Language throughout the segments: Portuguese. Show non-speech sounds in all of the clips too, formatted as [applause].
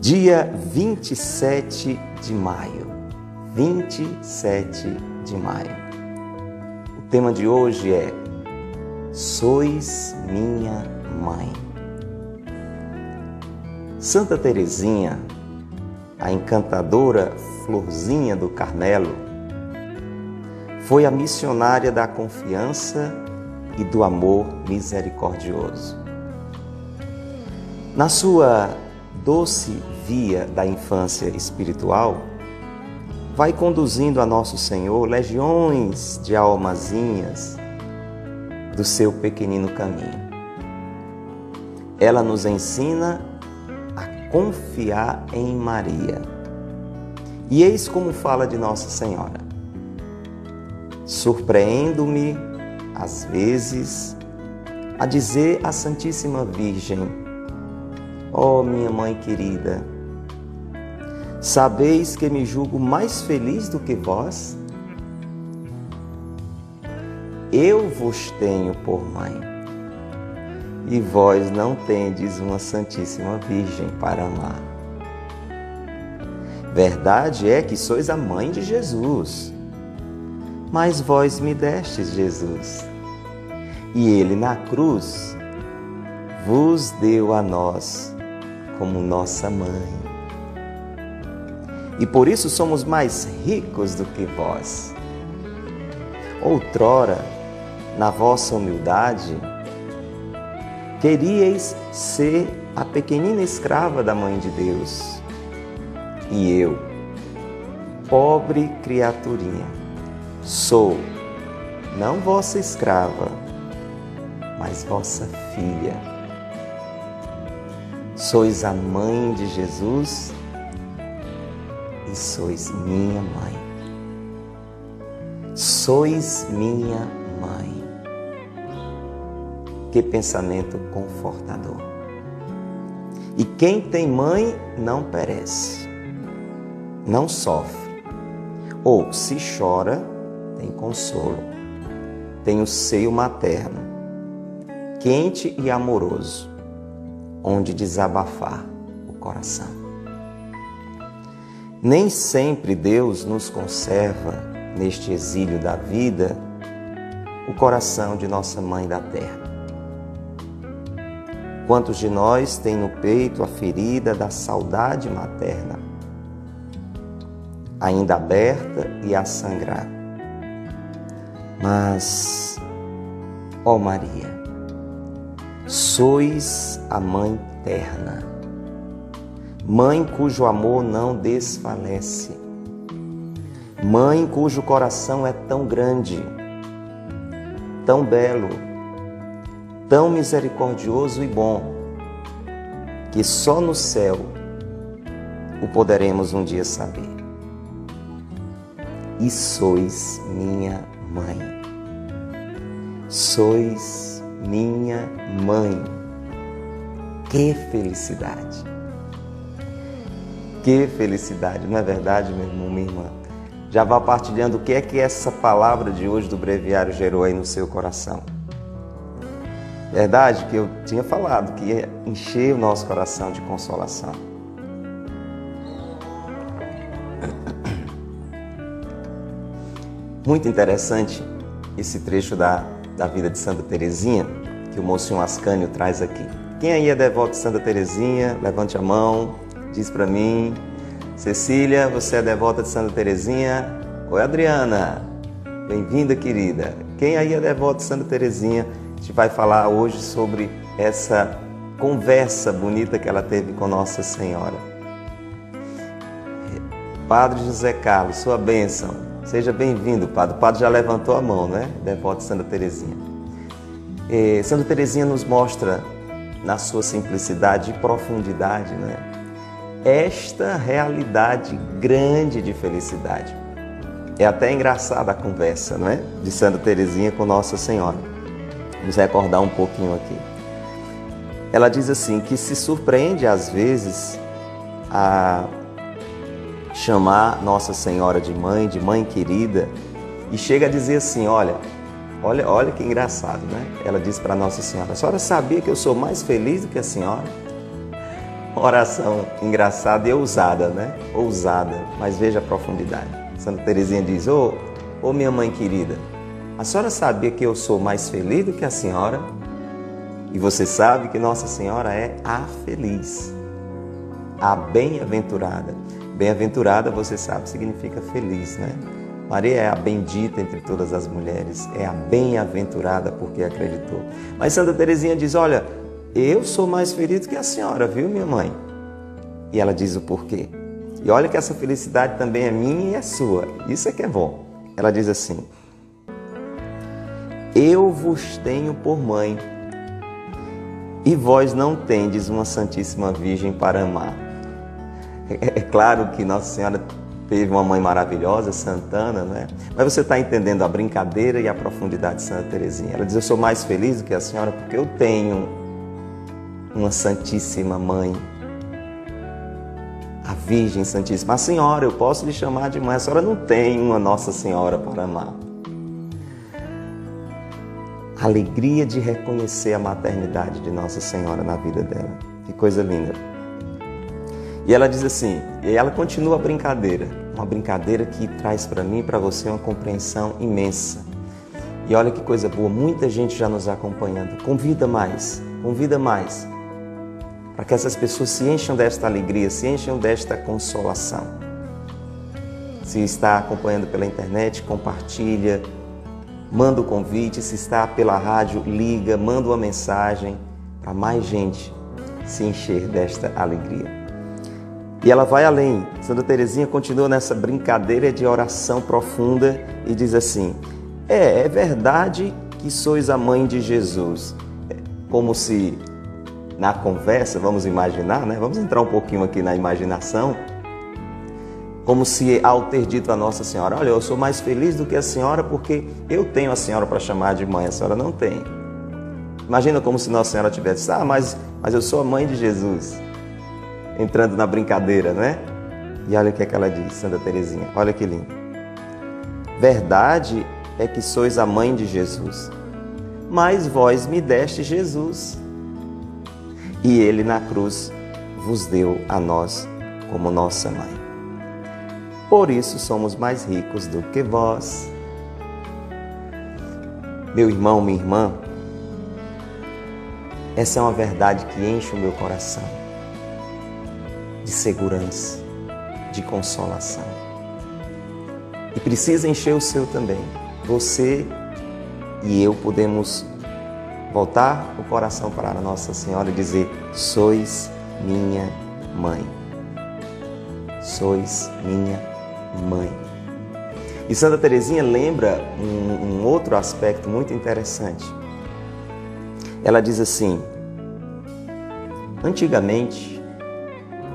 Dia 27 de maio. 27 de maio. O tema de hoje é Sois minha mãe. Santa Teresinha, a encantadora florzinha do Carmelo, foi a missionária da confiança e do amor misericordioso. Na sua doce via da infância espiritual, vai conduzindo a Nosso Senhor legiões de almazinhas do seu pequenino caminho. Ela nos ensina a confiar em Maria. E eis como fala de Nossa Senhora. Surpreendo-me, às vezes, a dizer à Santíssima Virgem, Ó oh, minha mãe querida, sabeis que me julgo mais feliz do que vós? Eu vos tenho por mãe, e vós não tendes uma Santíssima Virgem para amar. Verdade é que sois a mãe de Jesus, mas vós me destes Jesus, e ele na cruz vos deu a nós como nossa mãe. E por isso somos mais ricos do que vós. Outrora, na vossa humildade, queríeis ser a pequenina escrava da Mãe de Deus. E eu, pobre criaturinha, sou não vossa escrava, mas vossa filha Sois a mãe de Jesus e sois minha mãe. Sois minha mãe. Que pensamento confortador. E quem tem mãe não perece, não sofre. Ou se chora, tem consolo, tem o seio materno, quente e amoroso onde desabafar o coração. Nem sempre Deus nos conserva, neste exílio da vida, o coração de nossa mãe da terra. Quantos de nós têm no peito a ferida da saudade materna, ainda aberta e a sangrar? Mas, ó Maria, Sois a Mãe terna, Mãe cujo amor não desfalece, Mãe cujo coração é tão grande, tão belo, tão misericordioso e bom, que só no céu o poderemos um dia saber. E sois minha mãe. Sois minha mãe. Que felicidade! Que felicidade, não é verdade, meu irmão, minha irmã? Já vá partilhando o que é que essa palavra de hoje do breviário gerou aí no seu coração. Verdade que eu tinha falado que ia encher o nosso coração de consolação. [coughs] Muito interessante esse trecho da da vida de Santa Teresinha, que o Monsenhor Ascânio traz aqui. Quem aí é devoto de Santa Teresinha, levante a mão, diz para mim. Cecília, você é devota de Santa Teresinha? Oi, Adriana. Bem-vinda, querida. Quem aí é devoto de Santa Teresinha? A gente vai falar hoje sobre essa conversa bonita que ela teve com Nossa Senhora. Padre José Carlos, sua bênção. Seja bem-vindo, Padre. O Padre já levantou a mão, né? Devoto de Santa Teresinha. E Santa Teresinha nos mostra, na sua simplicidade e profundidade, né? Esta realidade grande de felicidade. É até engraçada a conversa, não é? De Santa Teresinha com Nossa Senhora. Vamos recordar um pouquinho aqui. Ela diz assim que se surpreende às vezes a chamar Nossa Senhora de mãe, de mãe querida, e chega a dizer assim: olha, olha, olha que engraçado, né? Ela diz para Nossa Senhora: a senhora sabia que eu sou mais feliz do que a senhora? Oração engraçada e ousada, né? Ousada, mas veja a profundidade. Santa Teresinha diz: Ô, oh, oh, minha mãe querida, a senhora sabia que eu sou mais feliz do que a senhora? E você sabe que Nossa Senhora é a feliz, a bem-aventurada. Bem-aventurada, você sabe, significa feliz, né? Maria é a bendita entre todas as mulheres, é a bem-aventurada porque acreditou. Mas Santa Teresinha diz: Olha, eu sou mais feliz que a senhora, viu, minha mãe? E ela diz o porquê. E olha que essa felicidade também é minha e é sua. Isso é que é bom. Ela diz assim: Eu vos tenho por mãe, e vós não tendes uma Santíssima Virgem para amar. É, é claro que Nossa Senhora teve uma mãe maravilhosa, Santana, né? Mas você está entendendo a brincadeira e a profundidade de Santa Teresinha. Ela diz: Eu sou mais feliz do que a senhora porque eu tenho uma Santíssima Mãe, a Virgem Santíssima. A senhora, eu posso lhe chamar de mãe, a senhora não tem uma Nossa Senhora para amar. Alegria de reconhecer a maternidade de Nossa Senhora na vida dela. Que coisa linda. E ela diz assim, e ela continua a brincadeira, uma brincadeira que traz para mim e para você uma compreensão imensa. E olha que coisa boa, muita gente já nos acompanhando. Convida mais, convida mais, para que essas pessoas se encham desta alegria, se encham desta consolação. Se está acompanhando pela internet, compartilha, manda o convite. Se está pela rádio, liga, manda uma mensagem para mais gente se encher desta alegria. E ela vai além. Santa Teresinha continua nessa brincadeira de oração profunda e diz assim: É, é verdade que sois a mãe de Jesus. É como se na conversa, vamos imaginar, né? Vamos entrar um pouquinho aqui na imaginação. Como se ao ter dito a Nossa Senhora: Olha, eu sou mais feliz do que a senhora porque eu tenho a senhora para chamar de mãe, a senhora não tem. Imagina como se Nossa Senhora tivesse: Ah, mas, mas eu sou a mãe de Jesus entrando na brincadeira, né? E olha o que, é que ela diz, Santa Teresinha. Olha que lindo. Verdade é que sois a mãe de Jesus, mas vós me deste Jesus. E ele na cruz vos deu a nós como nossa mãe. Por isso somos mais ricos do que vós. Meu irmão, minha irmã, essa é uma verdade que enche o meu coração de segurança, de consolação. E precisa encher o seu também. Você e eu podemos voltar o coração para a Nossa Senhora e dizer: Sois minha mãe. Sois minha mãe. E Santa Teresinha lembra um, um outro aspecto muito interessante. Ela diz assim: Antigamente,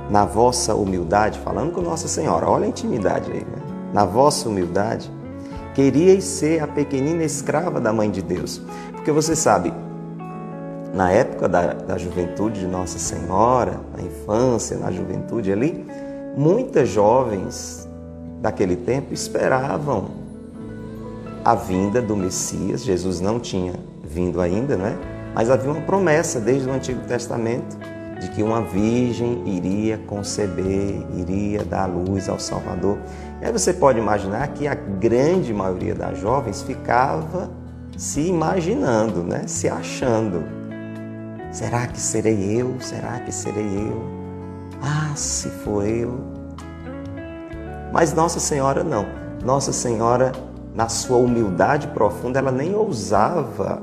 na vossa humildade, falando com Nossa Senhora, olha a intimidade aí, né? na vossa humildade, queríeis ser a pequenina escrava da Mãe de Deus. Porque você sabe, na época da, da juventude de Nossa Senhora, na infância, na juventude ali, muitas jovens daquele tempo esperavam a vinda do Messias. Jesus não tinha vindo ainda, né? Mas havia uma promessa desde o Antigo Testamento de que uma virgem iria conceber, iria dar luz ao Salvador. E aí você pode imaginar que a grande maioria das jovens ficava se imaginando, né? se achando. Será que serei eu? Será que serei eu? Ah, se for eu. Mas Nossa Senhora não. Nossa Senhora, na sua humildade profunda, ela nem ousava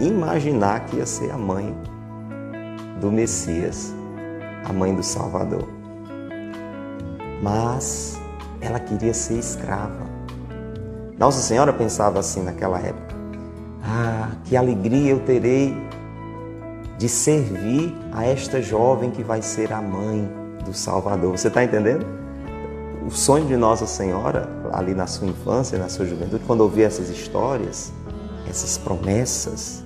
imaginar que ia ser a mãe do Messias, a mãe do Salvador. Mas ela queria ser escrava. Nossa Senhora pensava assim naquela época: Ah, que alegria eu terei de servir a esta jovem que vai ser a mãe do Salvador. Você está entendendo? O sonho de Nossa Senhora, ali na sua infância, na sua juventude, quando ouvia essas histórias, essas promessas,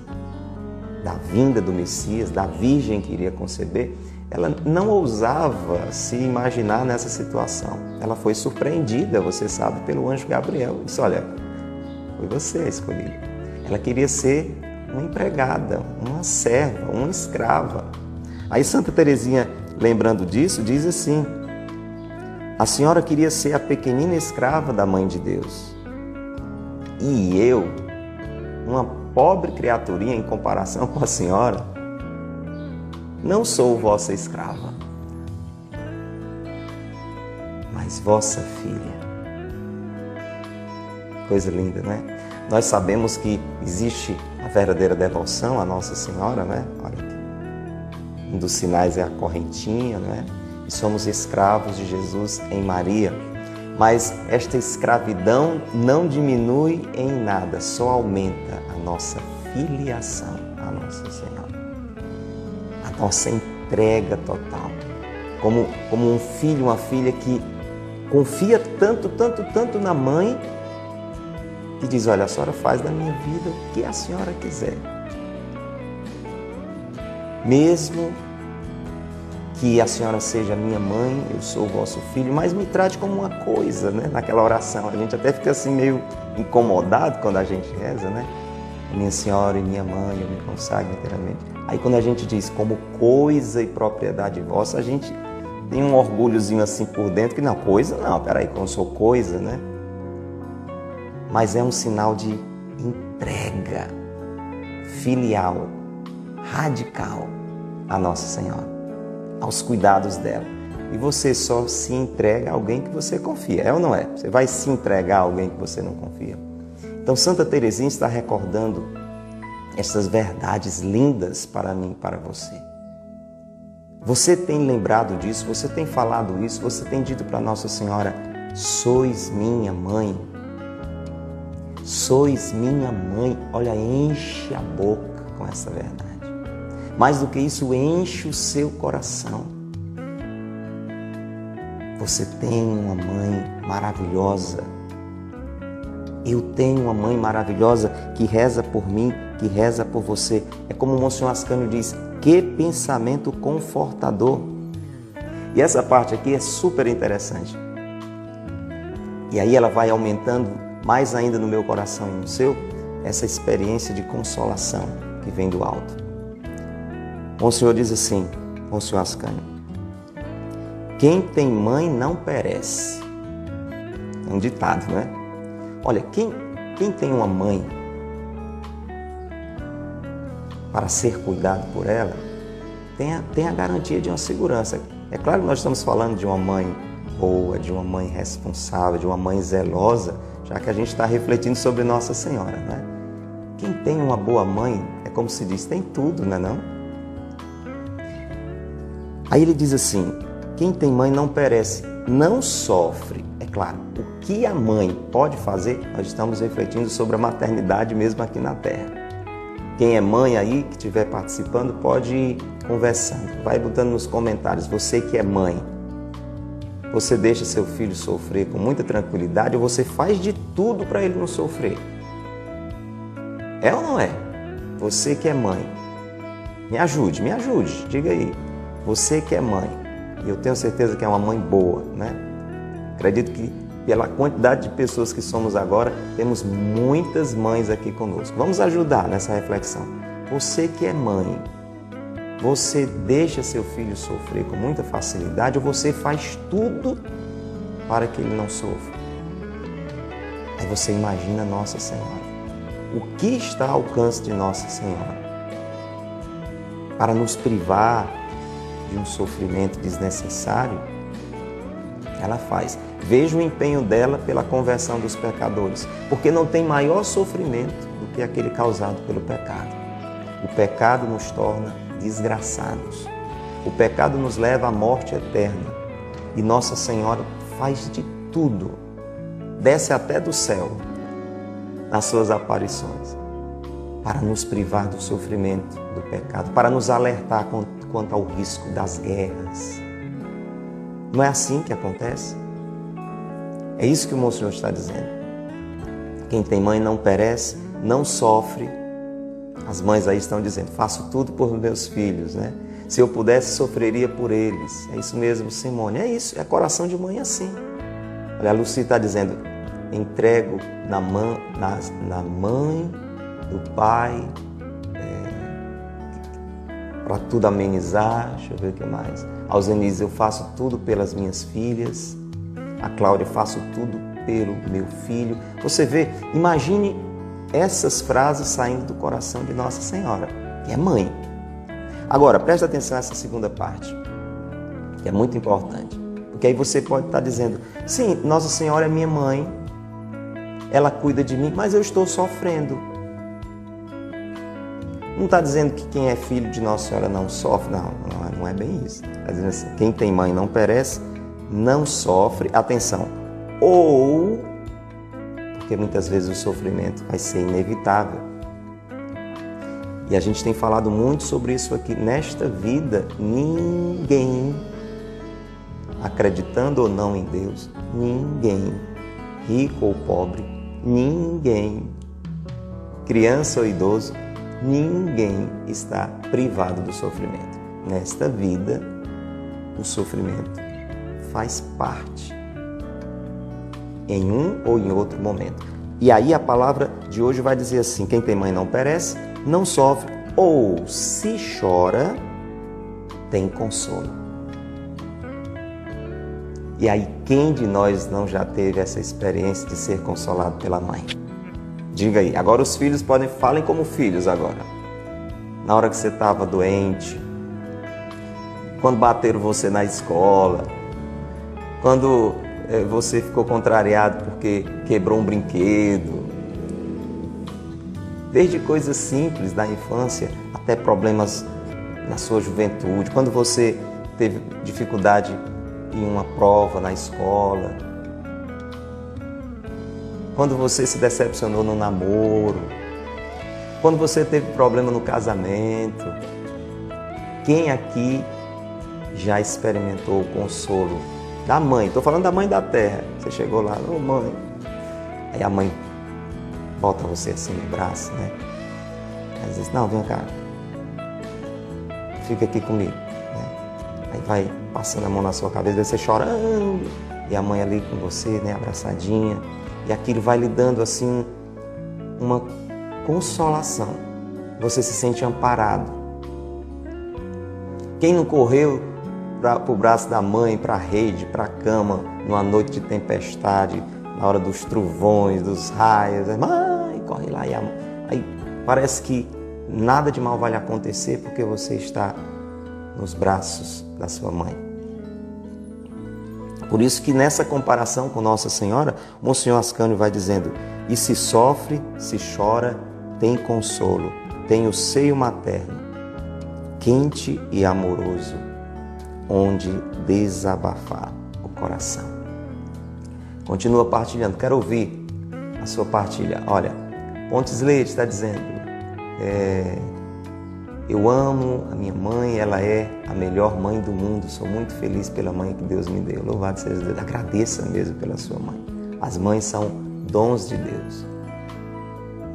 da vinda do Messias, da virgem que iria conceber, ela não ousava se imaginar nessa situação. Ela foi surpreendida, você sabe, pelo anjo Gabriel. Disse: Olha, foi você escolhida. Ela queria ser uma empregada, uma serva, uma escrava. Aí Santa Teresinha, lembrando disso, diz assim: A senhora queria ser a pequenina escrava da mãe de Deus. E eu, uma pobre criaturinha em comparação com a senhora, não sou vossa escrava, mas vossa filha. Coisa linda, né? Nós sabemos que existe a verdadeira devoção à Nossa Senhora, né? Um dos sinais é a correntinha, né? E somos escravos de Jesus em Maria. Mas esta escravidão não diminui em nada, só aumenta a nossa filiação à Nossa Senhora. A nossa entrega total. Como, como um filho, uma filha que confia tanto, tanto, tanto na mãe e diz: Olha, a senhora faz da minha vida o que a senhora quiser. Mesmo que a senhora seja minha mãe, eu sou vosso filho, mas me trate como uma coisa, né? Naquela oração. A gente até fica assim meio incomodado quando a gente reza, né? Minha senhora e minha mãe, eu me consagro inteiramente. Aí quando a gente diz como coisa e propriedade vossa, a gente tem um orgulhozinho assim por dentro que não, coisa não, peraí, eu sou coisa, né? Mas é um sinal de entrega filial, radical à Nossa Senhora, aos cuidados dela. E você só se entrega a alguém que você confia, é ou não é? Você vai se entregar a alguém que você não confia. Então, Santa Teresinha está recordando essas verdades lindas para mim e para você. Você tem lembrado disso, você tem falado isso, você tem dito para Nossa Senhora: sois minha mãe, Sois minha mãe. Olha, enche a boca com essa verdade. Mais do que isso, enche o seu coração. Você tem uma mãe maravilhosa. Eu tenho uma mãe maravilhosa que reza por mim, que reza por você. É como o Monsenhor Ascânio diz: que pensamento confortador. E essa parte aqui é super interessante. E aí ela vai aumentando mais ainda no meu coração e no seu, essa experiência de consolação que vem do alto. O Senhor diz assim, o Senhor Ascânio, quem tem mãe não perece. É um ditado, não é? Olha, quem, quem tem uma mãe para ser cuidado por ela, tem a, tem a garantia de uma segurança. É claro que nós estamos falando de uma mãe boa, de uma mãe responsável, de uma mãe zelosa, já que a gente está refletindo sobre Nossa Senhora, né? Quem tem uma boa mãe, é como se diz, tem tudo, não é não? Aí ele diz assim: quem tem mãe não perece, não sofre. É claro, o que a mãe pode fazer, nós estamos refletindo sobre a maternidade mesmo aqui na Terra. Quem é mãe aí, que estiver participando, pode ir conversando. Vai botando nos comentários, você que é mãe, você deixa seu filho sofrer com muita tranquilidade ou você faz de tudo para ele não sofrer? É ou não é? Você que é mãe, me ajude, me ajude, diga aí. Você que é mãe, e eu tenho certeza que é uma mãe boa, né? Acredito que pela quantidade de pessoas que somos agora, temos muitas mães aqui conosco. Vamos ajudar nessa reflexão. Você que é mãe, você deixa seu filho sofrer com muita facilidade ou você faz tudo para que ele não sofra? Aí você imagina Nossa Senhora. O que está ao alcance de Nossa Senhora? Para nos privar de um sofrimento desnecessário, ela faz. Veja o empenho dela pela conversão dos pecadores, porque não tem maior sofrimento do que aquele causado pelo pecado. O pecado nos torna desgraçados. O pecado nos leva à morte eterna e Nossa Senhora faz de tudo, desce até do céu nas suas aparições, para nos privar do sofrimento do pecado, para nos alertar quanto ao risco das guerras. Não é assim que acontece? É isso que o Monsenhor está dizendo. Quem tem mãe não perece, não sofre as mães aí estão dizendo: faço tudo por meus filhos, né? Se eu pudesse, sofreria por eles. É isso mesmo, Simone. É isso, é coração de mãe assim. Olha, a Lucy está dizendo: entrego na, mãe, na, na mãe, do pai, é, para tudo amenizar. Deixa eu ver o que mais. Alzenise, eu faço tudo pelas minhas filhas. A Cláudia, faço tudo pelo meu filho. Você vê, imagine essas frases saindo do coração de Nossa Senhora, que é mãe. Agora, preste atenção nessa segunda parte, que é muito importante. Porque aí você pode estar dizendo: sim, Nossa Senhora é minha mãe, ela cuida de mim, mas eu estou sofrendo. Não está dizendo que quem é filho de Nossa Senhora não sofre, não, não é bem isso. Está dizendo assim: quem tem mãe não perece, não sofre. Atenção, ou porque muitas vezes o sofrimento vai ser inevitável. E a gente tem falado muito sobre isso aqui. Nesta vida, ninguém, acreditando ou não em Deus, ninguém, rico ou pobre, ninguém, criança ou idoso, ninguém está privado do sofrimento. Nesta vida, o sofrimento faz parte em um ou em outro momento. E aí a palavra de hoje vai dizer assim: quem tem mãe não perece, não sofre, ou se chora, tem consolo. E aí, quem de nós não já teve essa experiência de ser consolado pela mãe? Diga aí. Agora os filhos podem falem como filhos agora. Na hora que você estava doente, quando bateram você na escola, quando você ficou contrariado porque quebrou um brinquedo. Desde coisas simples da infância até problemas na sua juventude, quando você teve dificuldade em uma prova na escola, quando você se decepcionou no namoro, quando você teve problema no casamento. Quem aqui já experimentou o consolo da mãe, estou falando da mãe da terra. Você chegou lá, ô oh, mãe. Aí a mãe bota você assim no braço, né? Aí diz, não, vem cá. Fica aqui comigo. Né? Aí vai passando a mão na sua cabeça, você chorando. E a mãe ali com você, né, abraçadinha. E aquilo vai lhe dando assim uma consolação. Você se sente amparado. Quem não correu para o braço da mãe, para a rede, para a cama, numa noite de tempestade, na hora dos trovões, dos raios. Mãe, corre lá. E a... Aí parece que nada de mal vai lhe acontecer porque você está nos braços da sua mãe. Por isso que nessa comparação com Nossa Senhora, Monsenhor Ascânio vai dizendo: e se sofre, se chora, tem consolo, tem o seio materno, quente e amoroso onde desabafar o coração. Continua partilhando, quero ouvir a sua partilha. Olha, Pontes Leite está dizendo: é, Eu amo a minha mãe, ela é a melhor mãe do mundo, sou muito feliz pela mãe que Deus me deu. Louvado seja Deus, agradeça mesmo pela sua mãe. As mães são dons de Deus.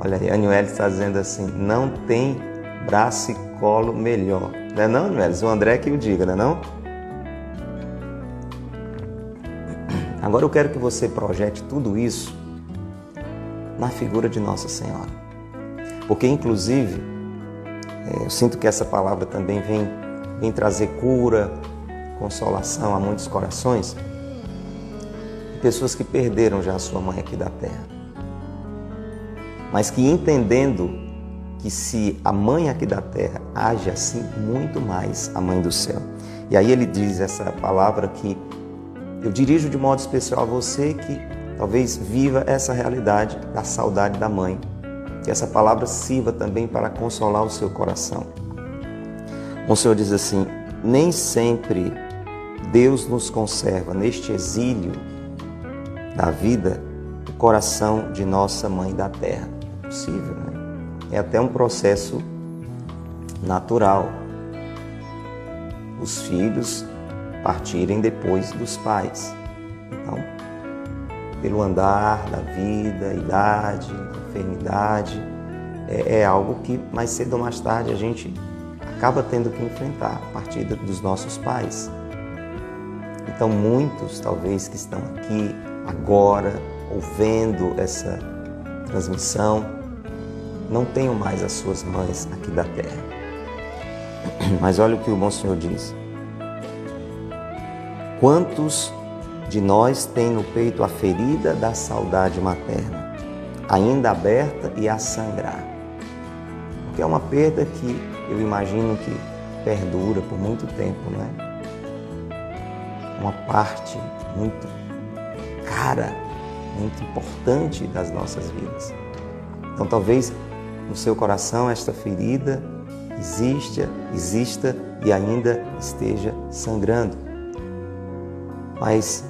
Olha aí, está dizendo assim: Não tem braço e colo melhor. Não é não, Anuel? O André que o diga, não é não? Agora eu quero que você projete tudo isso na figura de Nossa Senhora. Porque, inclusive, é, eu sinto que essa palavra também vem, vem trazer cura, consolação a muitos corações. Pessoas que perderam já a sua mãe aqui da terra. Mas que entendendo que se a mãe aqui da terra age assim, muito mais a mãe do céu. E aí ele diz essa palavra que eu dirijo de modo especial a você que talvez viva essa realidade da saudade da mãe. Que essa palavra sirva também para consolar o seu coração. O Senhor diz assim: nem sempre Deus nos conserva neste exílio da vida o coração de nossa mãe da terra. É possível, né? É até um processo natural. Os filhos partirem depois dos pais. Então, pelo andar da vida, idade, enfermidade, é, é, algo que mais cedo ou mais tarde a gente acaba tendo que enfrentar a partir dos nossos pais. Então, muitos, talvez, que estão aqui agora, ouvindo essa transmissão, não tenham mais as suas mães aqui da terra. [clears throat] Mas olha o que o bom Senhor diz. Quantos de nós têm no peito a ferida da saudade materna, ainda aberta e a sangrar? Porque é uma perda que eu imagino que perdura por muito tempo, não é? Uma parte muito cara, muito importante das nossas vidas. Então talvez no seu coração esta ferida exista, exista e ainda esteja sangrando. Mas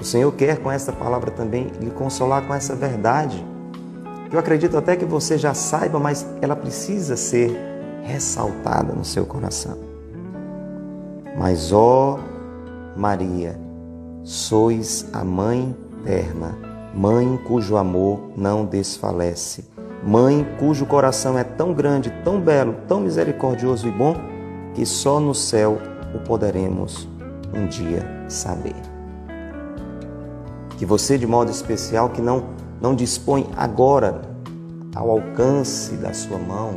o Senhor quer com esta palavra também lhe consolar com essa verdade. Eu acredito até que você já saiba, mas ela precisa ser ressaltada no seu coração. Mas ó Maria, sois a mãe terna, mãe cujo amor não desfalece Mãe cujo coração é tão grande, tão belo, tão misericordioso e bom, que só no céu o poderemos um dia saber. Que você, de modo especial, que não, não dispõe agora ao alcance da sua mão,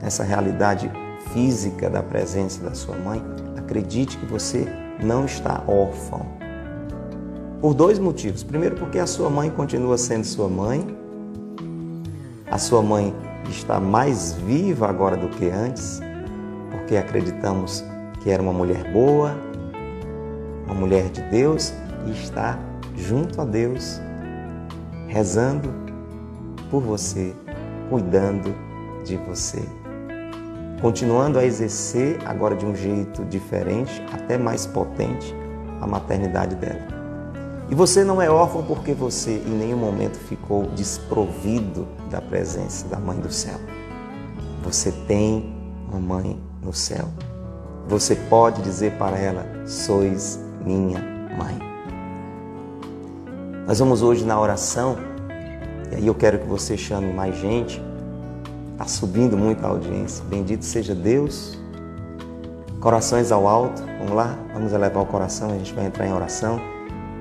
essa realidade física da presença da sua mãe, acredite que você não está órfão. Por dois motivos. Primeiro, porque a sua mãe continua sendo sua mãe a sua mãe está mais viva agora do que antes, porque acreditamos que era uma mulher boa, uma mulher de Deus e está junto a Deus, rezando por você, cuidando de você. Continuando a exercer agora de um jeito diferente, até mais potente, a maternidade dela. E você não é órfão porque você em nenhum momento ficou desprovido da presença da Mãe do céu. Você tem uma mãe no céu. Você pode dizer para ela: Sois minha mãe. Nós vamos hoje na oração, e aí eu quero que você chame mais gente. Está subindo muito a audiência. Bendito seja Deus. Corações ao alto. Vamos lá? Vamos elevar o coração, a gente vai entrar em oração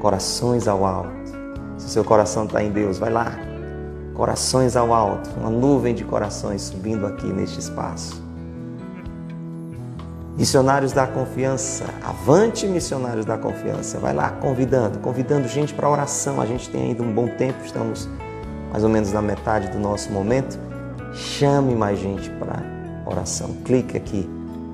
corações ao alto. Se o seu coração está em Deus, vai lá. Corações ao alto, uma nuvem de corações subindo aqui neste espaço. Missionários da confiança, avante missionários da confiança, vai lá convidando, convidando gente para oração. A gente tem ainda um bom tempo, estamos mais ou menos na metade do nosso momento. Chame mais gente para oração. Clique aqui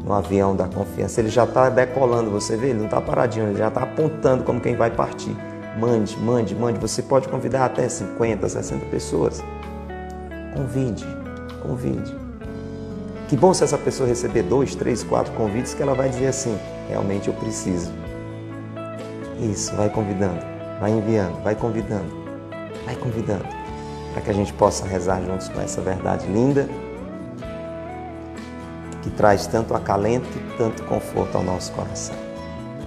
no avião da confiança. Ele já está decolando, você vê? Ele não está paradinho, ele já está apontando como quem vai partir. Mande, mande, mande. Você pode convidar até 50, 60 pessoas. Convide, convide. Que bom se essa pessoa receber dois, três, quatro convites que ela vai dizer assim: realmente eu preciso. Isso, vai convidando, vai enviando, vai convidando, vai convidando, para que a gente possa rezar juntos com essa verdade linda que traz tanto acalento e tanto conforto ao nosso coração.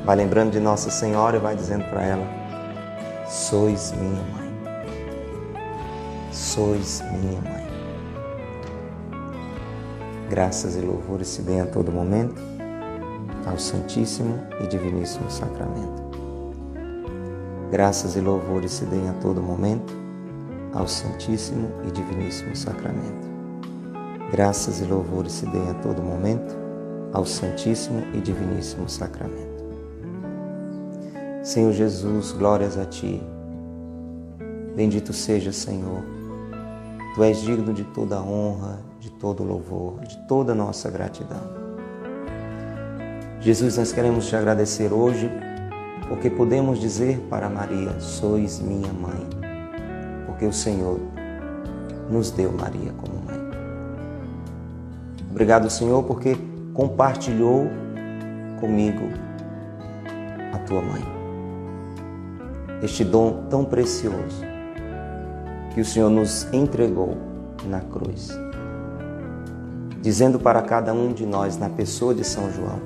Vai lembrando de Nossa Senhora e vai dizendo para ela: Sois minha mãe. Sois minha mãe. Graças e louvores se deem a todo momento ao Santíssimo e Diviníssimo Sacramento. Graças e louvores se deem a todo momento ao Santíssimo e Diviníssimo Sacramento. Graças e louvores se deem a todo momento ao Santíssimo e Diviníssimo Sacramento. Senhor Jesus, glórias a Ti. Bendito seja, Senhor. Tu és digno de toda honra, de todo louvor, de toda nossa gratidão. Jesus, nós queremos te agradecer hoje porque podemos dizer para Maria: Sois minha mãe, porque o Senhor nos deu Maria como mãe. Obrigado, Senhor, porque compartilhou comigo a tua mãe. Este dom tão precioso que o Senhor nos entregou na cruz, dizendo para cada um de nós, na pessoa de São João: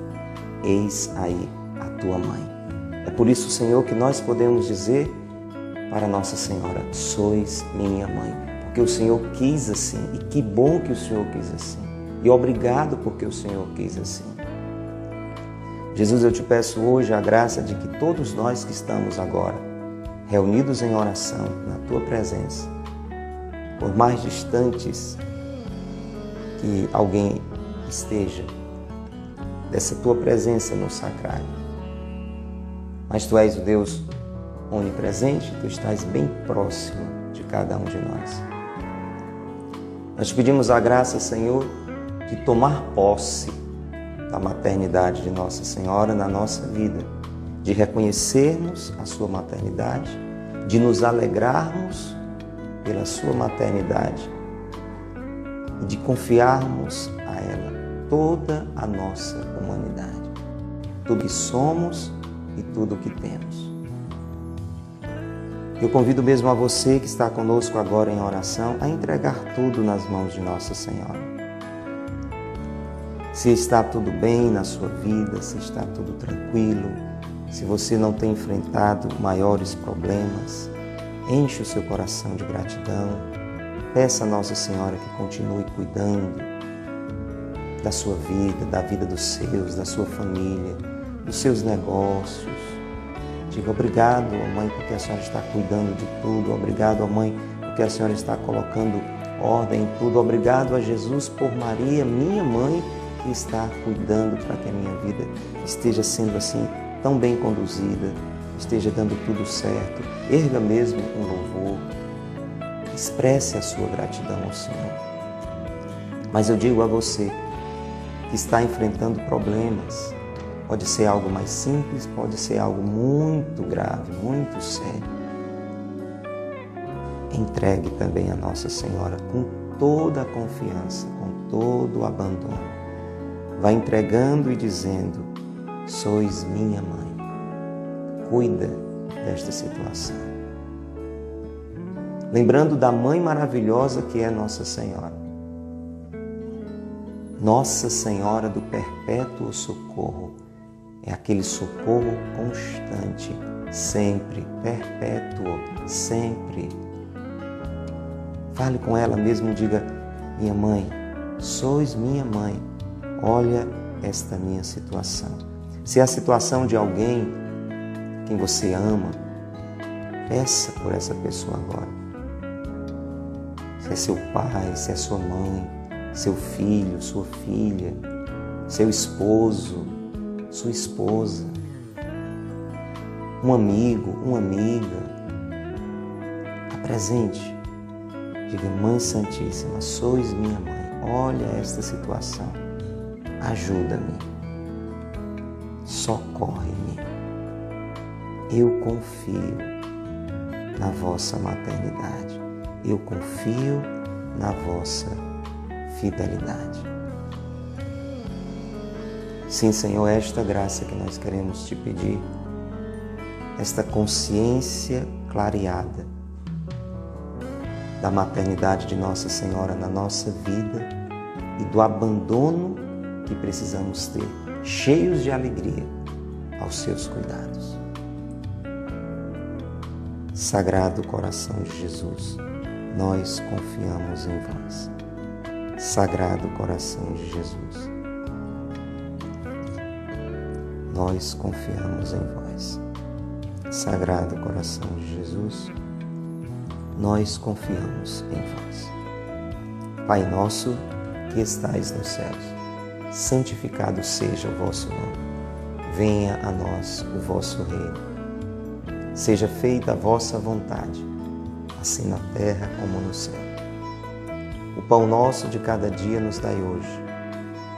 Eis aí a tua mãe. É por isso, Senhor, que nós podemos dizer para Nossa Senhora: Sois minha mãe, porque o Senhor quis assim, e que bom que o Senhor quis assim. E obrigado porque o Senhor quis assim. Jesus, eu te peço hoje a graça de que todos nós que estamos agora reunidos em oração na tua presença, por mais distantes que alguém esteja dessa tua presença no sacrário. Mas tu és o Deus onipresente, tu estás bem próximo de cada um de nós. Nós pedimos a graça, Senhor, de tomar posse da maternidade de Nossa Senhora na nossa vida, de reconhecermos a sua maternidade, de nos alegrarmos pela sua maternidade e de confiarmos a ela toda a nossa humanidade, tudo que somos e tudo que temos. Eu convido mesmo a você que está conosco agora em oração a entregar tudo nas mãos de Nossa Senhora. Se está tudo bem na sua vida, se está tudo tranquilo, se você não tem enfrentado maiores problemas, enche o seu coração de gratidão. Peça a Nossa Senhora que continue cuidando da sua vida, da vida dos seus, da sua família, dos seus negócios. Diga obrigado, mãe, porque a senhora está cuidando de tudo. Obrigado, mãe, porque a senhora está colocando ordem em tudo. Obrigado a Jesus por Maria, minha mãe, que está cuidando para que a minha vida esteja sendo assim tão bem conduzida, esteja dando tudo certo. Erga mesmo um louvor. Expresse a sua gratidão ao Senhor. Mas eu digo a você que está enfrentando problemas, Pode ser algo mais simples, pode ser algo muito grave, muito sério. Entregue também a Nossa Senhora com toda a confiança, com todo o abandono. Vá entregando e dizendo: Sois minha mãe. Cuida desta situação. Lembrando da mãe maravilhosa que é Nossa Senhora. Nossa Senhora do Perpétuo Socorro é aquele socorro constante, sempre, perpétuo, sempre. Fale com ela mesmo, diga: Minha mãe, sois minha mãe, olha esta minha situação. Se é a situação de alguém quem você ama, peça por essa pessoa agora. Se é seu pai, se é sua mãe, seu filho, sua filha, seu esposo, sua esposa, um amigo, uma amiga. Apresente. Diga, Mãe Santíssima, sois minha mãe. Olha esta situação. Ajuda-me. Socorre-me. Eu confio na vossa maternidade. Eu confio na vossa fidelidade. Sim, Senhor, é esta graça que nós queremos te pedir, esta consciência clareada da maternidade de Nossa Senhora na nossa vida e do abandono que precisamos ter, cheios de alegria, aos seus cuidados. Sagrado coração de Jesus, nós confiamos em vós. Sagrado coração de Jesus nós confiamos em vós. Sagrado coração de Jesus, nós confiamos em vós. Pai nosso que estais nos céus, santificado seja o vosso nome. Venha a nós o vosso reino. Seja feita a vossa vontade, assim na terra como no céu. O pão nosso de cada dia nos dai hoje.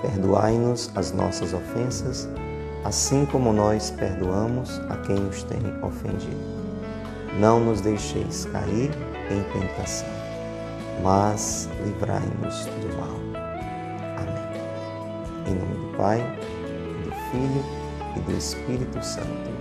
Perdoai-nos as nossas ofensas, assim como nós perdoamos a quem nos tem ofendido. Não nos deixeis cair em tentação, mas livrai-nos do mal. Amém. Em nome do Pai, do Filho e do Espírito Santo.